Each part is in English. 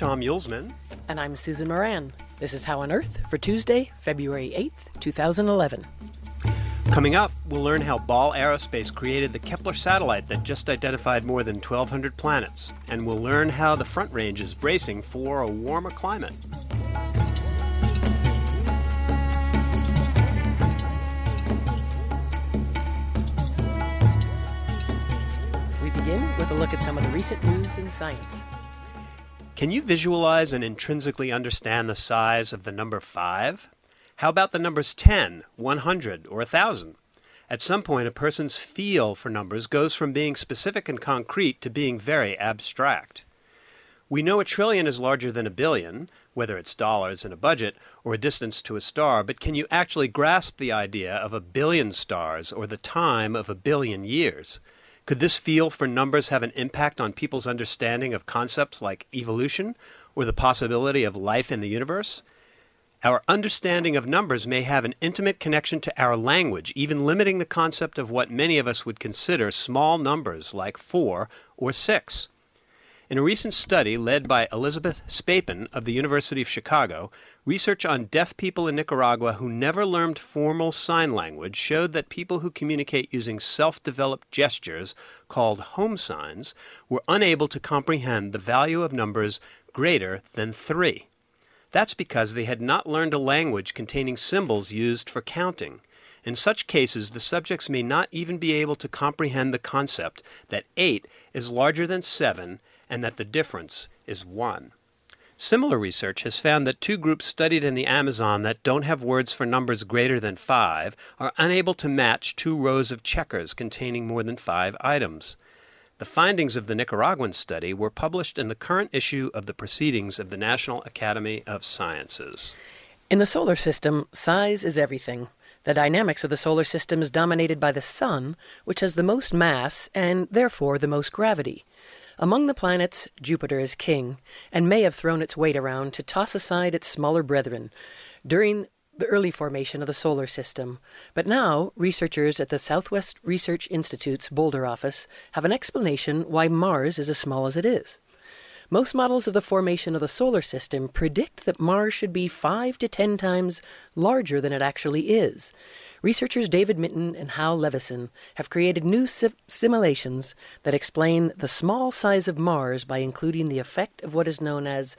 Tom Yulsman. And I'm Susan Moran. This is How on Earth for Tuesday, February 8th, 2011. Coming up, we'll learn how Ball Aerospace created the Kepler satellite that just identified more than 1,200 planets. And we'll learn how the Front Range is bracing for a warmer climate. We begin with a look at some of the recent news in science. Can you visualize and intrinsically understand the size of the number 5? How about the numbers 10, 100, or 1,000? At some point, a person's feel for numbers goes from being specific and concrete to being very abstract. We know a trillion is larger than a billion, whether it's dollars in a budget or a distance to a star, but can you actually grasp the idea of a billion stars or the time of a billion years? Could this feel for numbers have an impact on people's understanding of concepts like evolution or the possibility of life in the universe? Our understanding of numbers may have an intimate connection to our language, even limiting the concept of what many of us would consider small numbers like 4 or 6. In a recent study led by Elizabeth Spaepen of the University of Chicago, research on deaf people in Nicaragua who never learned formal sign language showed that people who communicate using self developed gestures called home signs were unable to comprehend the value of numbers greater than 3. That's because they had not learned a language containing symbols used for counting. In such cases, the subjects may not even be able to comprehend the concept that 8 is larger than 7 and that the difference is 1. Similar research has found that two groups studied in the Amazon that don't have words for numbers greater than 5 are unable to match two rows of checkers containing more than 5 items. The findings of the Nicaraguan study were published in the current issue of the Proceedings of the National Academy of Sciences. In the solar system, size is everything. The dynamics of the solar system is dominated by the Sun, which has the most mass and therefore the most gravity. Among the planets, Jupiter is king, and may have thrown its weight around to toss aside its smaller brethren. During the early formation of the solar system. But now, researchers at the Southwest Research Institute's Boulder office have an explanation why Mars is as small as it is. Most models of the formation of the solar system predict that Mars should be 5 to 10 times larger than it actually is. Researchers David Minton and Hal Levison have created new sim- simulations that explain the small size of Mars by including the effect of what is known as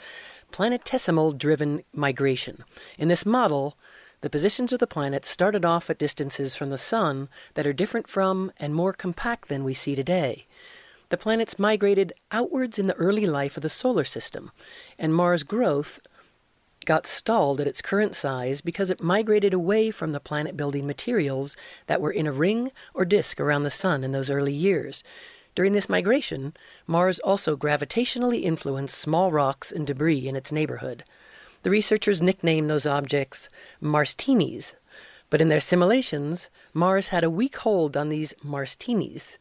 planetesimal driven migration. In this model, the positions of the planets started off at distances from the Sun that are different from and more compact than we see today. The planets migrated outwards in the early life of the solar system, and Mars' growth got stalled at its current size because it migrated away from the planet building materials that were in a ring or disk around the Sun in those early years. During this migration, Mars also gravitationally influenced small rocks and debris in its neighborhood. The researchers nicknamed those objects Marstinis, but in their simulations, Mars had a weak hold on these Marstinis.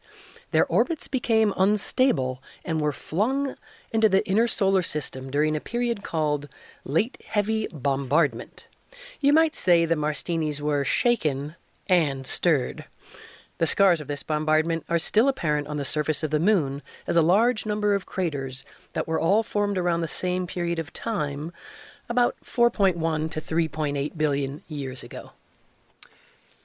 Their orbits became unstable and were flung into the inner solar system during a period called late heavy bombardment. You might say the Marstinis were shaken and stirred. The scars of this bombardment are still apparent on the surface of the moon as a large number of craters that were all formed around the same period of time, about 4.1 to 3.8 billion years ago.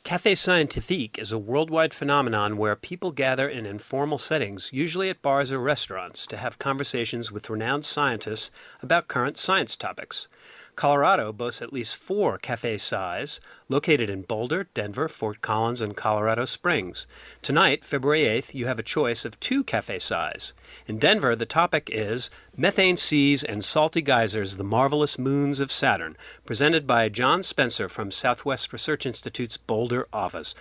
Cafe Scientifique is a worldwide phenomenon where people gather in informal settings, usually at bars or restaurants, to have conversations with renowned scientists about current science topics. Colorado boasts at least four Cafe Scis, located in Boulder, Denver, Fort Collins, and Colorado Springs. Tonight, February 8th, you have a choice of two Cafe Scis. In Denver, the topic is Methane Seas and Salty Geysers, the Marvelous Moons of Saturn, presented by John Spencer from Southwest Research Institute's Boulder office.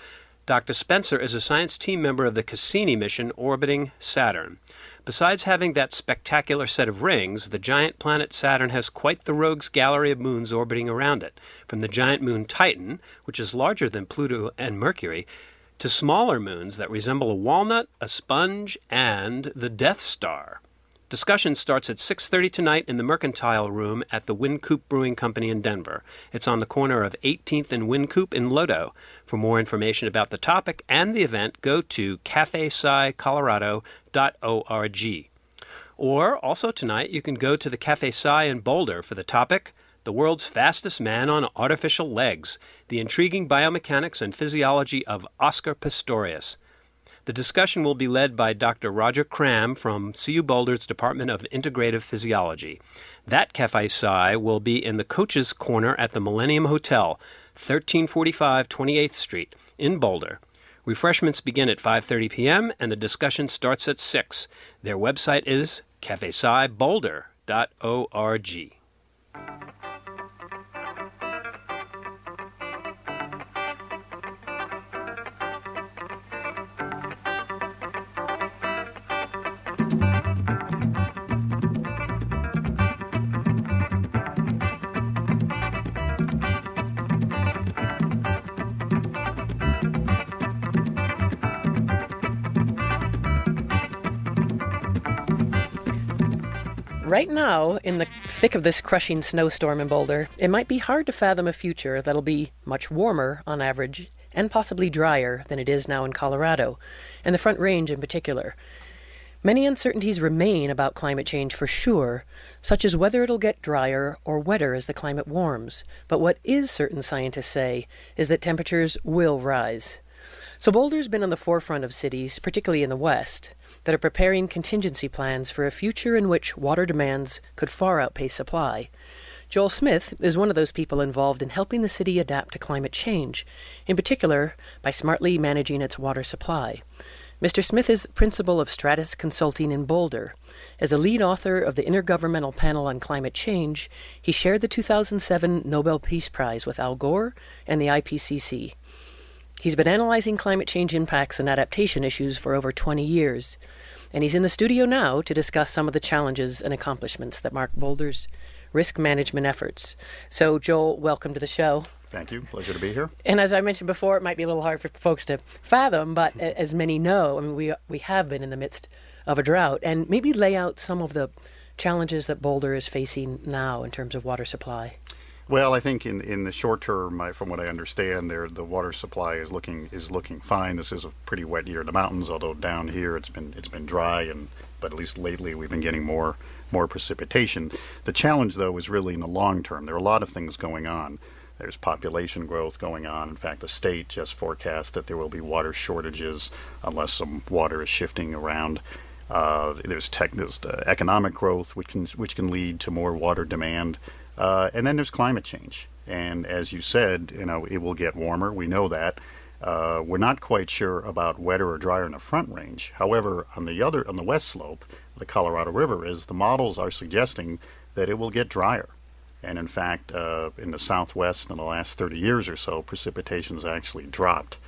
Dr. Spencer is a science team member of the Cassini mission orbiting Saturn. Besides having that spectacular set of rings, the giant planet Saturn has quite the rogues gallery of moons orbiting around it, from the giant moon Titan, which is larger than Pluto and Mercury, to smaller moons that resemble a walnut, a sponge, and the Death Star. Discussion starts at 6:30 tonight in the Mercantile Room at the Wynkoop Brewing Company in Denver. It's on the corner of 18th and Wynkoop in Lodo. For more information about the topic and the event, go to cafescicolorado.org. Or also tonight, you can go to the Cafe Sci in Boulder for the topic The World's Fastest Man on Artificial Legs The Intriguing Biomechanics and Physiology of Oscar Pistorius. The discussion will be led by Dr. Rodger Kram from CU Boulder's Department of Integrative Physiology. That Cafe Sci will be in the Coach's Corner at the Millennium Hotel, 1345 28th Street in Boulder. Refreshments begin at 5:30 p.m. and the discussion starts at 6. Their website is cafesciboulder.org. Right now, in the thick of this crushing snowstorm in Boulder, it might be hard to fathom a future that'll be much warmer on average and possibly drier than it is now in Colorado, and the Front Range in particular. Many uncertainties remain about climate change for sure, such as whether it'll get drier or wetter as the climate warms. But what is certain scientists say is that temperatures will rise. So Boulder's been on the forefront of cities, particularly in the West that are preparing contingency plans for a future in which water demands could far outpace supply. Joel Smith is one of those people involved in helping the city adapt to climate change, in particular by smartly managing its water supply. Mr. Smith is principal of Stratus Consulting in Boulder. As a lead author of the Intergovernmental Panel on Climate Change, he shared the 2007 Nobel Peace Prize with Al Gore and the IPCC. He's been analyzing climate change impacts and adaptation issues for over 20 years, and he's in the studio now to discuss some of the challenges and accomplishments that mark Boulder's risk management efforts. So, Joel, welcome to the show. Thank you. Pleasure to be here. And as I mentioned before, it might be a little hard for folks to fathom, but as many know, I mean, we we have been in the midst of a drought, and maybe lay out some of the challenges that Boulder is facing now in terms of water supply. Well, I think in, in the short term, I, from what I understand, there the water supply is looking is looking fine. This is a pretty wet year in the mountains, although down here it's been it's been dry, and but at least lately we've been getting more more precipitation. The challenge, though, is really in the long term. There are a lot of things going on. There's population growth going on. In fact, the state just forecast that there will be water shortages unless some water is shifting around. Uh, there's, tech, there's economic growth, which can which can lead to more water demand. Uh, and then there's climate change. And as you said, you know, it will get warmer. We know that. Uh, we're not quite sure about wetter or drier in the front range. However, on the other, on the west slope, the Colorado River is, the models are suggesting that it will get drier. And in fact, uh, in the southwest in the last 30 years or so, precipitation has actually dropped.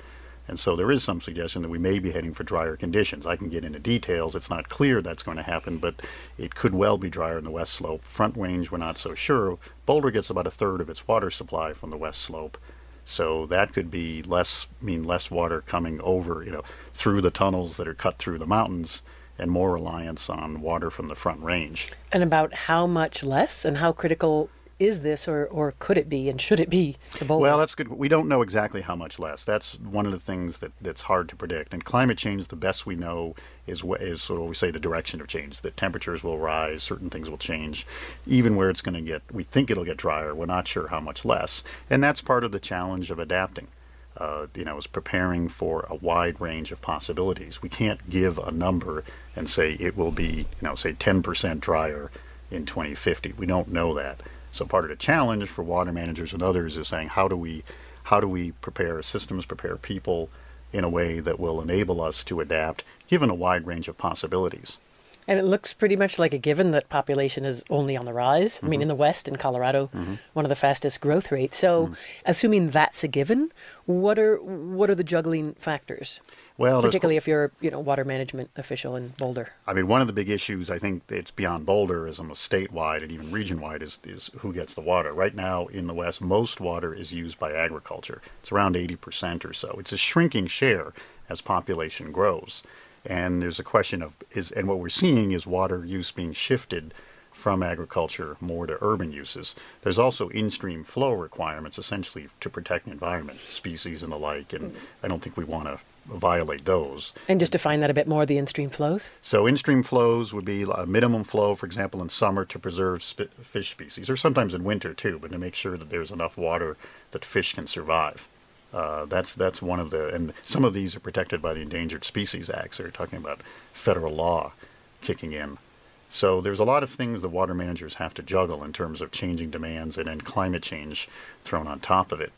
And so there is some suggestion that we may be heading for drier conditions. I can get into details. It's not clear that's going to happen, but it could well be drier in the west slope. Front range, we're not so sure. Boulder gets about a third of its water supply from the west slope. So that could be less mean less water coming over, you know, through the tunnels that are cut through the mountains and more reliance on water from the front range. And about how much less and how critical is this, or, or could it be, and should it be? Well, that's good. We don't know exactly how much less. That's one of the things that, that's hard to predict. And climate change, the best we know is is sort of we say the direction of change. That temperatures will rise, certain things will change, even where it's going to get. We think it'll get drier. We're not sure how much less, and that's part of the challenge of adapting. Uh, you know, is preparing for a wide range of possibilities. We can't give a number and say it will be, you know, say 10% drier in 2050. We don't know that. So part of the challenge for water managers and others is saying how do we how do we prepare systems, prepare people in a way that will enable us to adapt given a wide range of possibilities. And it looks pretty much like a given that population is only on the rise. Mm-hmm. I mean, mm-hmm. in the West, in Colorado, mm-hmm. one of the fastest growth rates. So, mm-hmm. assuming that's a given, what are what are the juggling factors? Well, particularly if you're, you know, water management official in Boulder. I mean, one of the big issues I think it's beyond Boulder is almost statewide and even region wide is, is who gets the water. Right now in the West, most water is used by agriculture. It's around 80% or so. It's a shrinking share as population grows. And there's a question of is and what we're seeing is water use being shifted from agriculture more to urban uses. There's also in-stream flow requirements essentially to protect the environment, species and the like, and I don't think we want to violate those. And just define that a bit more, the in-stream flows. So in-stream flows would be a minimum flow, for example, in summer to preserve sp- fish species, or sometimes in winter too, but to make sure that there's enough water that fish can survive. Uh, that's that's one of the, and some of these are protected by the Endangered Species Act. So you're talking about federal law kicking in. So there's a lot of things the water managers have to juggle in terms of changing demands and then climate change thrown on top of it.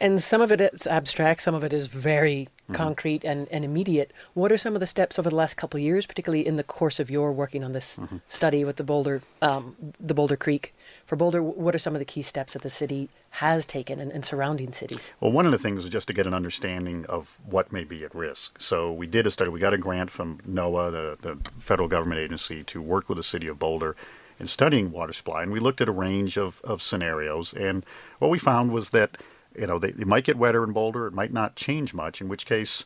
And some of it is abstract, some of it is very mm-hmm. concrete and, and immediate. What are some of the steps over the last couple of years, particularly in the course of your working on this mm-hmm. study with the Boulder, um, the Boulder Creek? For Boulder, what are some of the key steps that the city has taken and, surrounding cities? Well, one of the things is just to get an understanding of what may be at risk. So we did a study. We got a grant from NOAA, the, the federal government agency, to work with the city of Boulder in studying water supply. And we looked at a range of, of scenarios. And what we found was that you know, they, it might get wetter in Boulder. It might not change much, in which case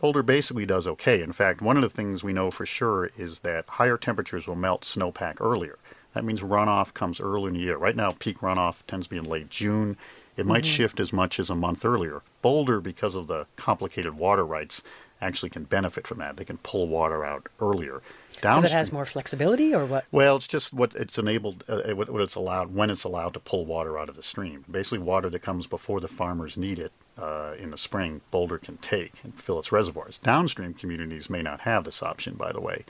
Boulder basically does okay. In fact, one of the things we know for sure is that higher temperatures will melt snowpack earlier. That means runoff comes early in the year. Right now, peak runoff tends to be in late June. It might mm-hmm. shift as much as a month earlier. Boulder, because of the complicated water rights, actually can benefit from that. They can pull water out earlier. Because it has more flexibility, or what? Well, it's just what it's enabled, uh, what, what, it's allowed when it's allowed to pull water out of the stream. Basically, water that comes before the farmers need it uh, in the spring, Boulder can take and fill its reservoirs. Downstream communities may not have this option, by the way.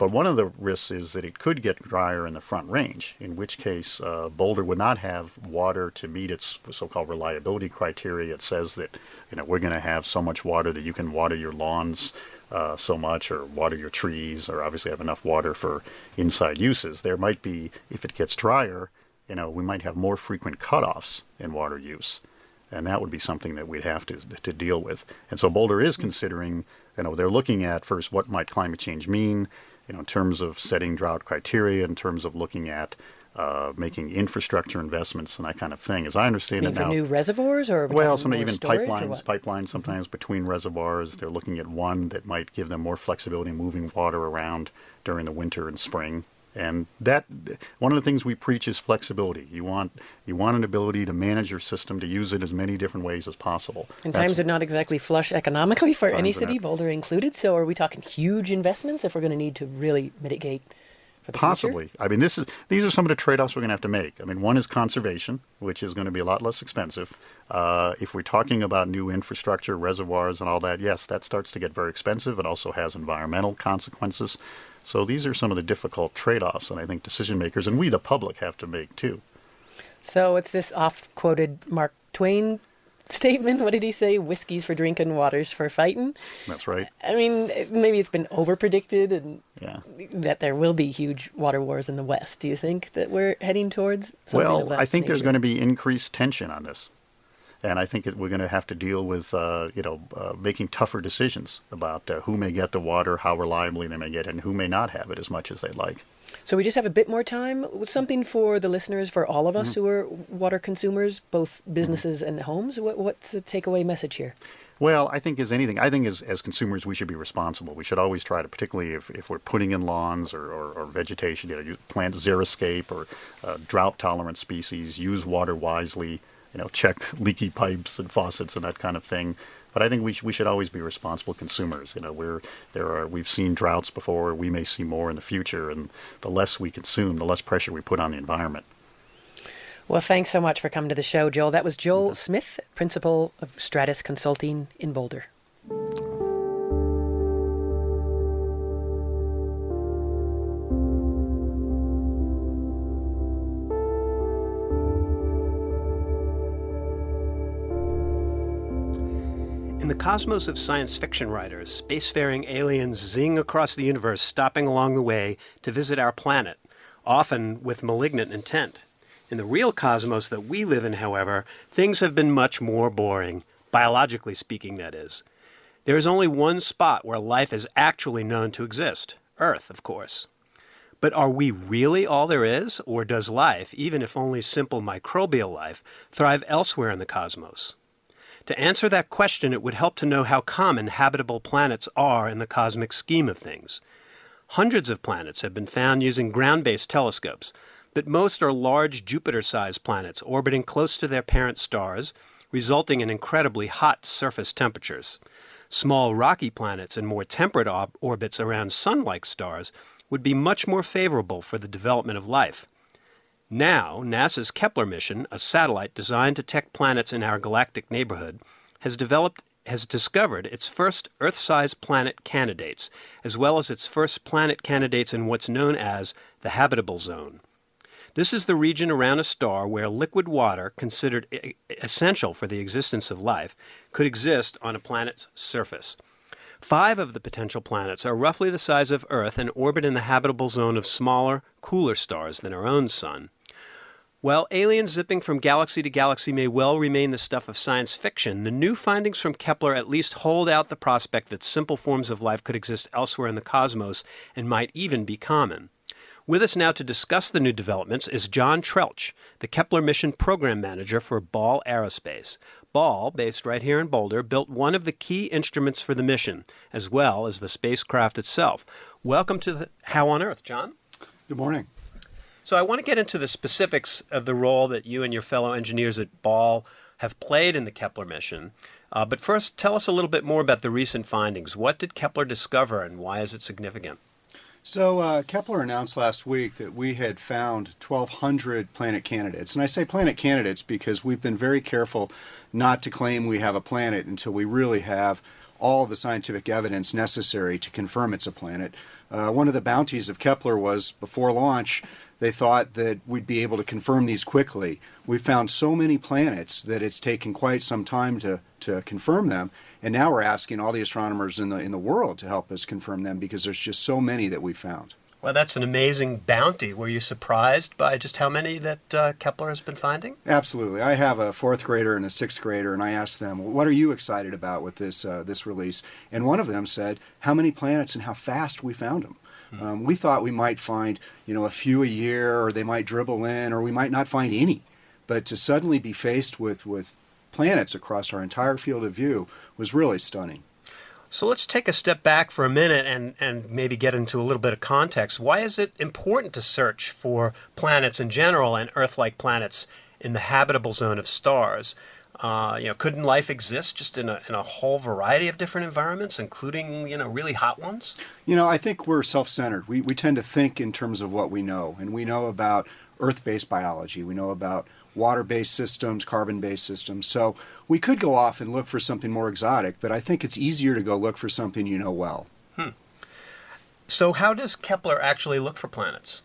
But one of the risks is that it could get drier in the front range, in which case uh, Boulder would not have water to meet its so-called reliability criteria. It says that you know we're going to have so much water that you can water your lawns uh, so much, or water your trees, or obviously have enough water for inside uses. There might be, if it gets drier, you know, we might have more frequent cutoffs in water use and that would be something that we'd have to to deal with. And so Boulder is considering, you know, they're looking at first what might climate change mean, you know, in terms of setting drought criteria, in terms of looking at uh, making infrastructure investments and that kind of thing. As I understand it now, new reservoirs or well, some even pipelines, pipelines sometimes mm-hmm. between reservoirs. They're looking at one that might give them more flexibility in moving water around during the winter and spring. And that one of the things we preach is flexibility. You want you want an ability to manage your system to use it as many different ways as possible. And That's, times are not exactly flush economically for any city, Boulder included. So are we talking huge investments if we're going to need to really mitigate? For the possibly. Future? I mean, this is these are some of the trade-offs we're going to have to make. I mean, one is conservation, which is going to be a lot less expensive. Uh, if we're talking about new infrastructure, reservoirs, and all that, yes, that starts to get very expensive. It also has environmental consequences. So these are some of the difficult trade offs that I think decision makers and we, the public, have to make too. So it's this oft quoted Mark Twain statement. What did he say? Whiskey's for drinking, water's for fighting. That's right. I mean, maybe it's been over predicted and yeah. that there will be huge water wars in the West. Do you think that we're heading towards something like that? Well, I think nature? there's going to be increased tension on this and I think we're going to have to deal with uh, you know uh, making tougher decisions about uh, who may get the water, how reliably they may get it, and who may not have it as much as they'd like. So we just have a bit more time. Something for the listeners, for all of us mm-hmm. who are water consumers, both businesses mm-hmm. and homes. What, what's the takeaway message here? Well, I think as anything, I think as, as consumers, we should be responsible. We should always try to, particularly if, if we're putting in lawns or, or, or vegetation, you know, plant xeriscape or uh, drought tolerant species, use water wisely, you know, check leaky pipes and faucets and that kind of thing. But I think we, sh- we should always be responsible consumers. You know, we're there are we've seen droughts before. We may see more in the future, and the less we consume, the less pressure we put on the environment. Well, thanks so much for coming to the show, Joel. That was Joel mm-hmm. Smith, principal of Stratus Consulting in Boulder. The cosmos of science fiction writers, spacefaring aliens zing across the universe, stopping along the way to visit our planet, often with malignant intent. In the real cosmos that we live in, however, things have been much more boring, biologically speaking, that is. There is only one spot where life is actually known to exist Earth, of course. But are we really all there is, or does life, even if only simple microbial life, thrive elsewhere in the cosmos? To answer that question, it would help to know how common habitable planets are in the cosmic scheme of things. Hundreds of planets have been found using ground based telescopes, but most are large Jupiter sized planets orbiting close to their parent stars, resulting in incredibly hot surface temperatures. Small rocky planets and more temperate orbits around sun like stars would be much more favorable for the development of life. Now, NASA's Kepler mission, a satellite designed to detect planets in our galactic neighborhood, has developed has discovered its first Earth-sized planet candidates, as well as its first planet candidates in what's known as the habitable zone. This is the region around a star where liquid water, considered essential for the existence of life, could exist on a planet's surface. Five of the potential planets are roughly the size of Earth and orbit in the habitable zone of smaller, cooler stars than our own Sun. While aliens zipping from galaxy to galaxy may well remain the stuff of science fiction, the new findings from Kepler at least hold out the prospect that simple forms of life could exist elsewhere in the cosmos and might even be common. With us now to discuss the new developments is John Troeltzsch, the Kepler mission program manager for Ball Aerospace. Ball, based right here in Boulder, built one of the key instruments for the mission, as well as the spacecraft itself. Welcome to the How on Earth, John. Good morning. So I want to get into the specifics of the role that you and your fellow engineers at Ball have played in the Kepler mission. Uh, but first, tell us a little bit more about the recent findings. What did Kepler discover, and why is it significant? So uh, Kepler announced last week that we had found 1,200 planet candidates, and I say planet candidates because we've been very careful not to claim we have a planet until we really have all the scientific evidence necessary to confirm it's a planet. Uh, one of the bounties of Kepler was before launch they thought that we'd be able to confirm these quickly. We found so many planets that it's taken quite some time to, to confirm them. And now we're asking all the astronomers in the, in the world to help us confirm them because there's just so many that we found. Well, that's an amazing bounty. Were you surprised by just how many that uh, Kepler has been finding? Absolutely. I have a fourth grader and a sixth grader, and I asked them, "What are you excited about with this uh, this release?" And one of them said, "How many planets and how fast we found them." Um, we thought we might find, you know, a few a year, or they might dribble in, or we might not find any. But to suddenly be faced with, with planets across our entire field of view was really stunning. So let's take a step back for a minute and, and maybe get into a little bit of context. Why is it important to search for planets in general and Earth like planets in the habitable zone of stars? Uh, you know, couldn't life exist just in a, in a whole variety of different environments, including, you know, really hot ones? You know, I think we're self centered. We, we tend to think in terms of what we know, and we know about Earth based biology, we know about water based systems, carbon based systems. So we could go off and look for something more exotic, but I think it's easier to go look for something you know well. Hmm. So, how does Kepler actually look for planets?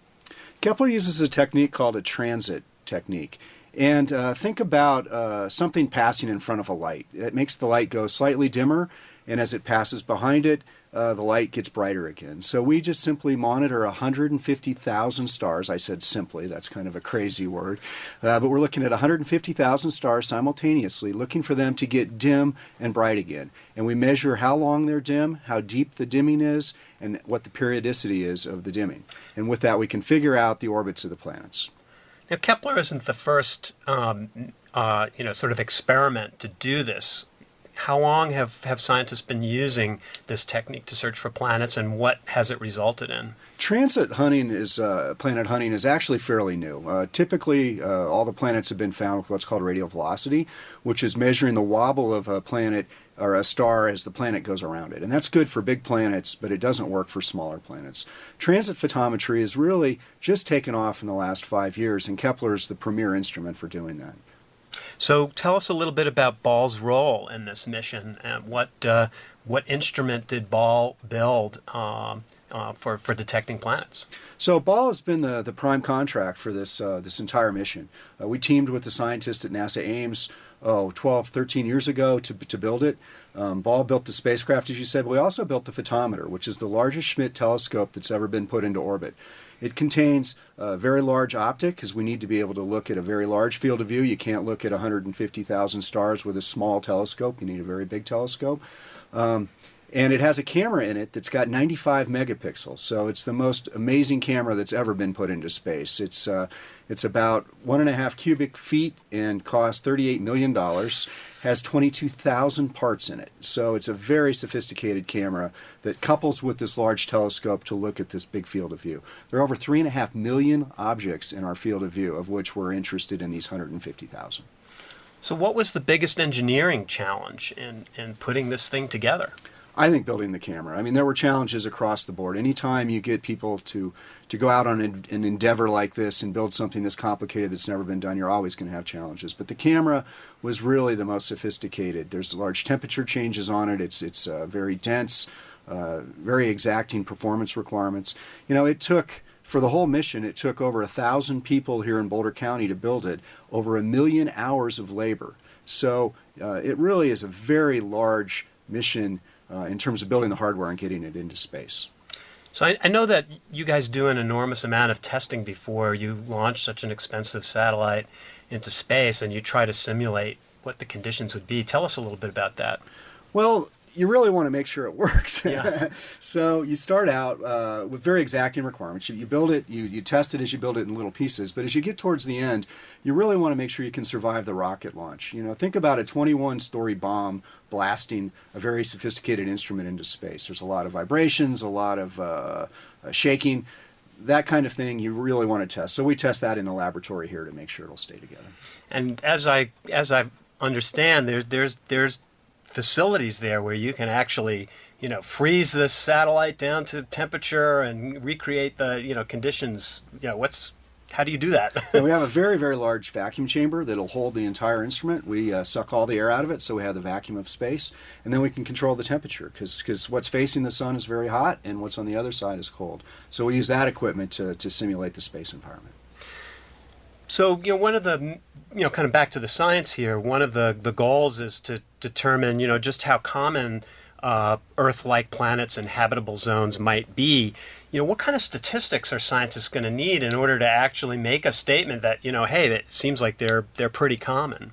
Kepler uses a technique called a transit technique. And uh, think about uh, something passing in front of a light. It makes the light go slightly dimmer, and as it passes behind it, uh, the light gets brighter again. So we just simply monitor 150,000 stars. I said simply, that's kind of a crazy word. Uh, but we're looking at 150,000 stars simultaneously, looking for them to get dim and bright again. And we measure how long they're dim, how deep the dimming is, and what the periodicity is of the dimming. And with that, we can figure out the orbits of the planets. Now, Kepler isn't the first, um, uh, you know, sort of experiment to do this. How long have, have scientists been using this technique to search for planets, and what has it resulted in? Transit hunting is uh, planet hunting is actually fairly new. Uh, typically, uh, all the planets have been found with what's called radial velocity, which is measuring the wobble of a planet or a star as the planet goes around it. And that's good for big planets, but it doesn't work for smaller planets. Transit photometry is really just taken off in the last five years, and Kepler is the premier instrument for doing that. So tell us a little bit about Ball's role in this mission, and what uh, what instrument did Ball build um, uh, for for detecting planets? So Ball has been the, the prime contract for this uh, this entire mission. Uh, we teamed with the scientists at NASA Ames oh, 12, 13 years ago to, to build it. Um, Ball built the spacecraft, as you said, but we also built the photometer, which is the largest Schmidt telescope that's ever been put into orbit. It contains a very large optic because we need to be able to look at a very large field of view. You can't look at 150,000 stars with a small telescope. You need a very big telescope. Um, and it has a camera in it that's got 95 megapixels. So it's the most amazing camera that's ever been put into space. It's uh, it's about one and a half cubic feet and costs 38 million dollars. Has 22,000 parts in it. So it's a very sophisticated camera that couples with this large telescope to look at this big field of view. There are over three and a half million objects in our field of view, of which we're interested in these 150,000. So, what was the biggest engineering challenge in, in putting this thing together? I think building the camera. I mean, there were challenges across the board. Anytime you get people to to go out on an, an endeavor like this and build something this complicated that's never been done, you're always going to have challenges. But the camera was really the most sophisticated. There's large temperature changes on it. It's it's uh, very dense, uh, very exacting performance requirements. You know, it took for the whole mission, it took over a thousand people here in Boulder County to build it, over a million hours of labor. So uh, it really is a very large mission uh, in terms of building the hardware and getting it into space. So I, I, know that you guys do an enormous amount of testing before you launch such an expensive satellite into space, and you try to simulate what the conditions would be. Tell us a little bit about that. Well, you really want to make sure it works. Yeah. so you start out uh, with very exacting requirements. You, you, build it, you, you test it as you build it in little pieces. But as you get towards the end, you really want to make sure you can survive the rocket launch. You know, think about a 21-story bomb blasting a very sophisticated instrument into space. There's a lot of vibrations, a lot of uh, uh, shaking. That kind of thing you really want to test. So we test that in the laboratory here to make sure it'll stay together. And as I as I understand, there, there's there's facilities there where you can actually you know freeze the satellite down to temperature and recreate the you know conditions. You know what's how do you do that? We have a very very large vacuum chamber that'll hold the entire instrument. We uh, suck all the air out of it so we have the vacuum of space and then we can control the temperature because what's facing the sun is very hot and what's on the other side is cold. So we use that equipment to, to simulate the space environment so you know one of the you know kind of back to the science here. One of the the goals is to determine you know just how common uh, Earth-like planets and habitable zones might be. You know what kind of statistics are scientists going to need in order to actually make a statement that you know hey it seems like they're they're pretty common.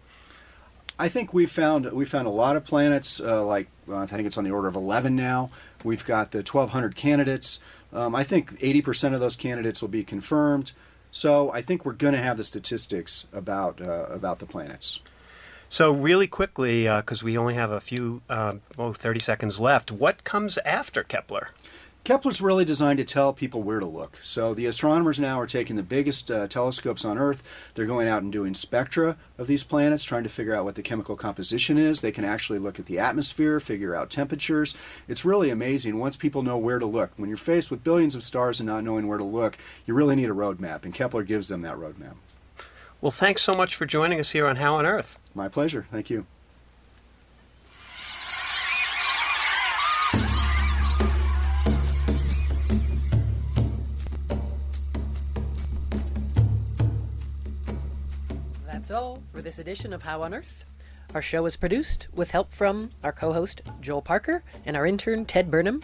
I think we found we found a lot of planets uh, like well, I think it's on the order of 11 now. We've got the 1,200 candidates. Um, I think 80% of those candidates will be confirmed. So I think we're going to have the statistics about uh, about the planets. So really quickly, because uh, we only have a few, uh, oh, 30 seconds left, what comes after Kepler? Kepler's really designed to tell people where to look. So the astronomers now are taking the biggest uh, telescopes on Earth. They're going out and doing spectra of these planets, trying to figure out what the chemical composition is. They can actually look at the atmosphere, figure out temperatures. It's really amazing once people know where to look. When you're faced with billions of stars and not knowing where to look, you really need a roadmap, and Kepler gives them that roadmap. Well, thanks so much for joining us here on How on Earth. My pleasure. Thank you. For this edition of How on Earth. Our show is produced with help from our co host Joel Parker and our intern Ted Burnham.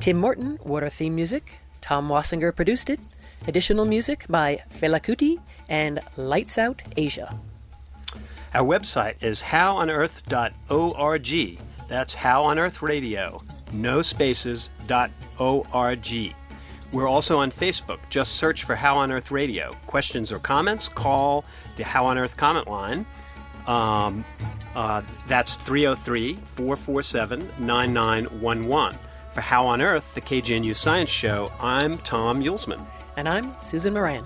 Tim Morton wrote our theme music. Tom Wassinger produced it. Additional music by Fela Kuti and Lights Out Asia. Our website is howonearth.org. That's How on Earth Radio. No spaces. .org. We're also on Facebook. Just search for How on Earth Radio. Questions or comments, call the How on Earth comment line. Um, uh, that's 303 447 9911. For How on Earth, the KGNU Science Show, I'm Tom Yulsman. And I'm Susan Moran.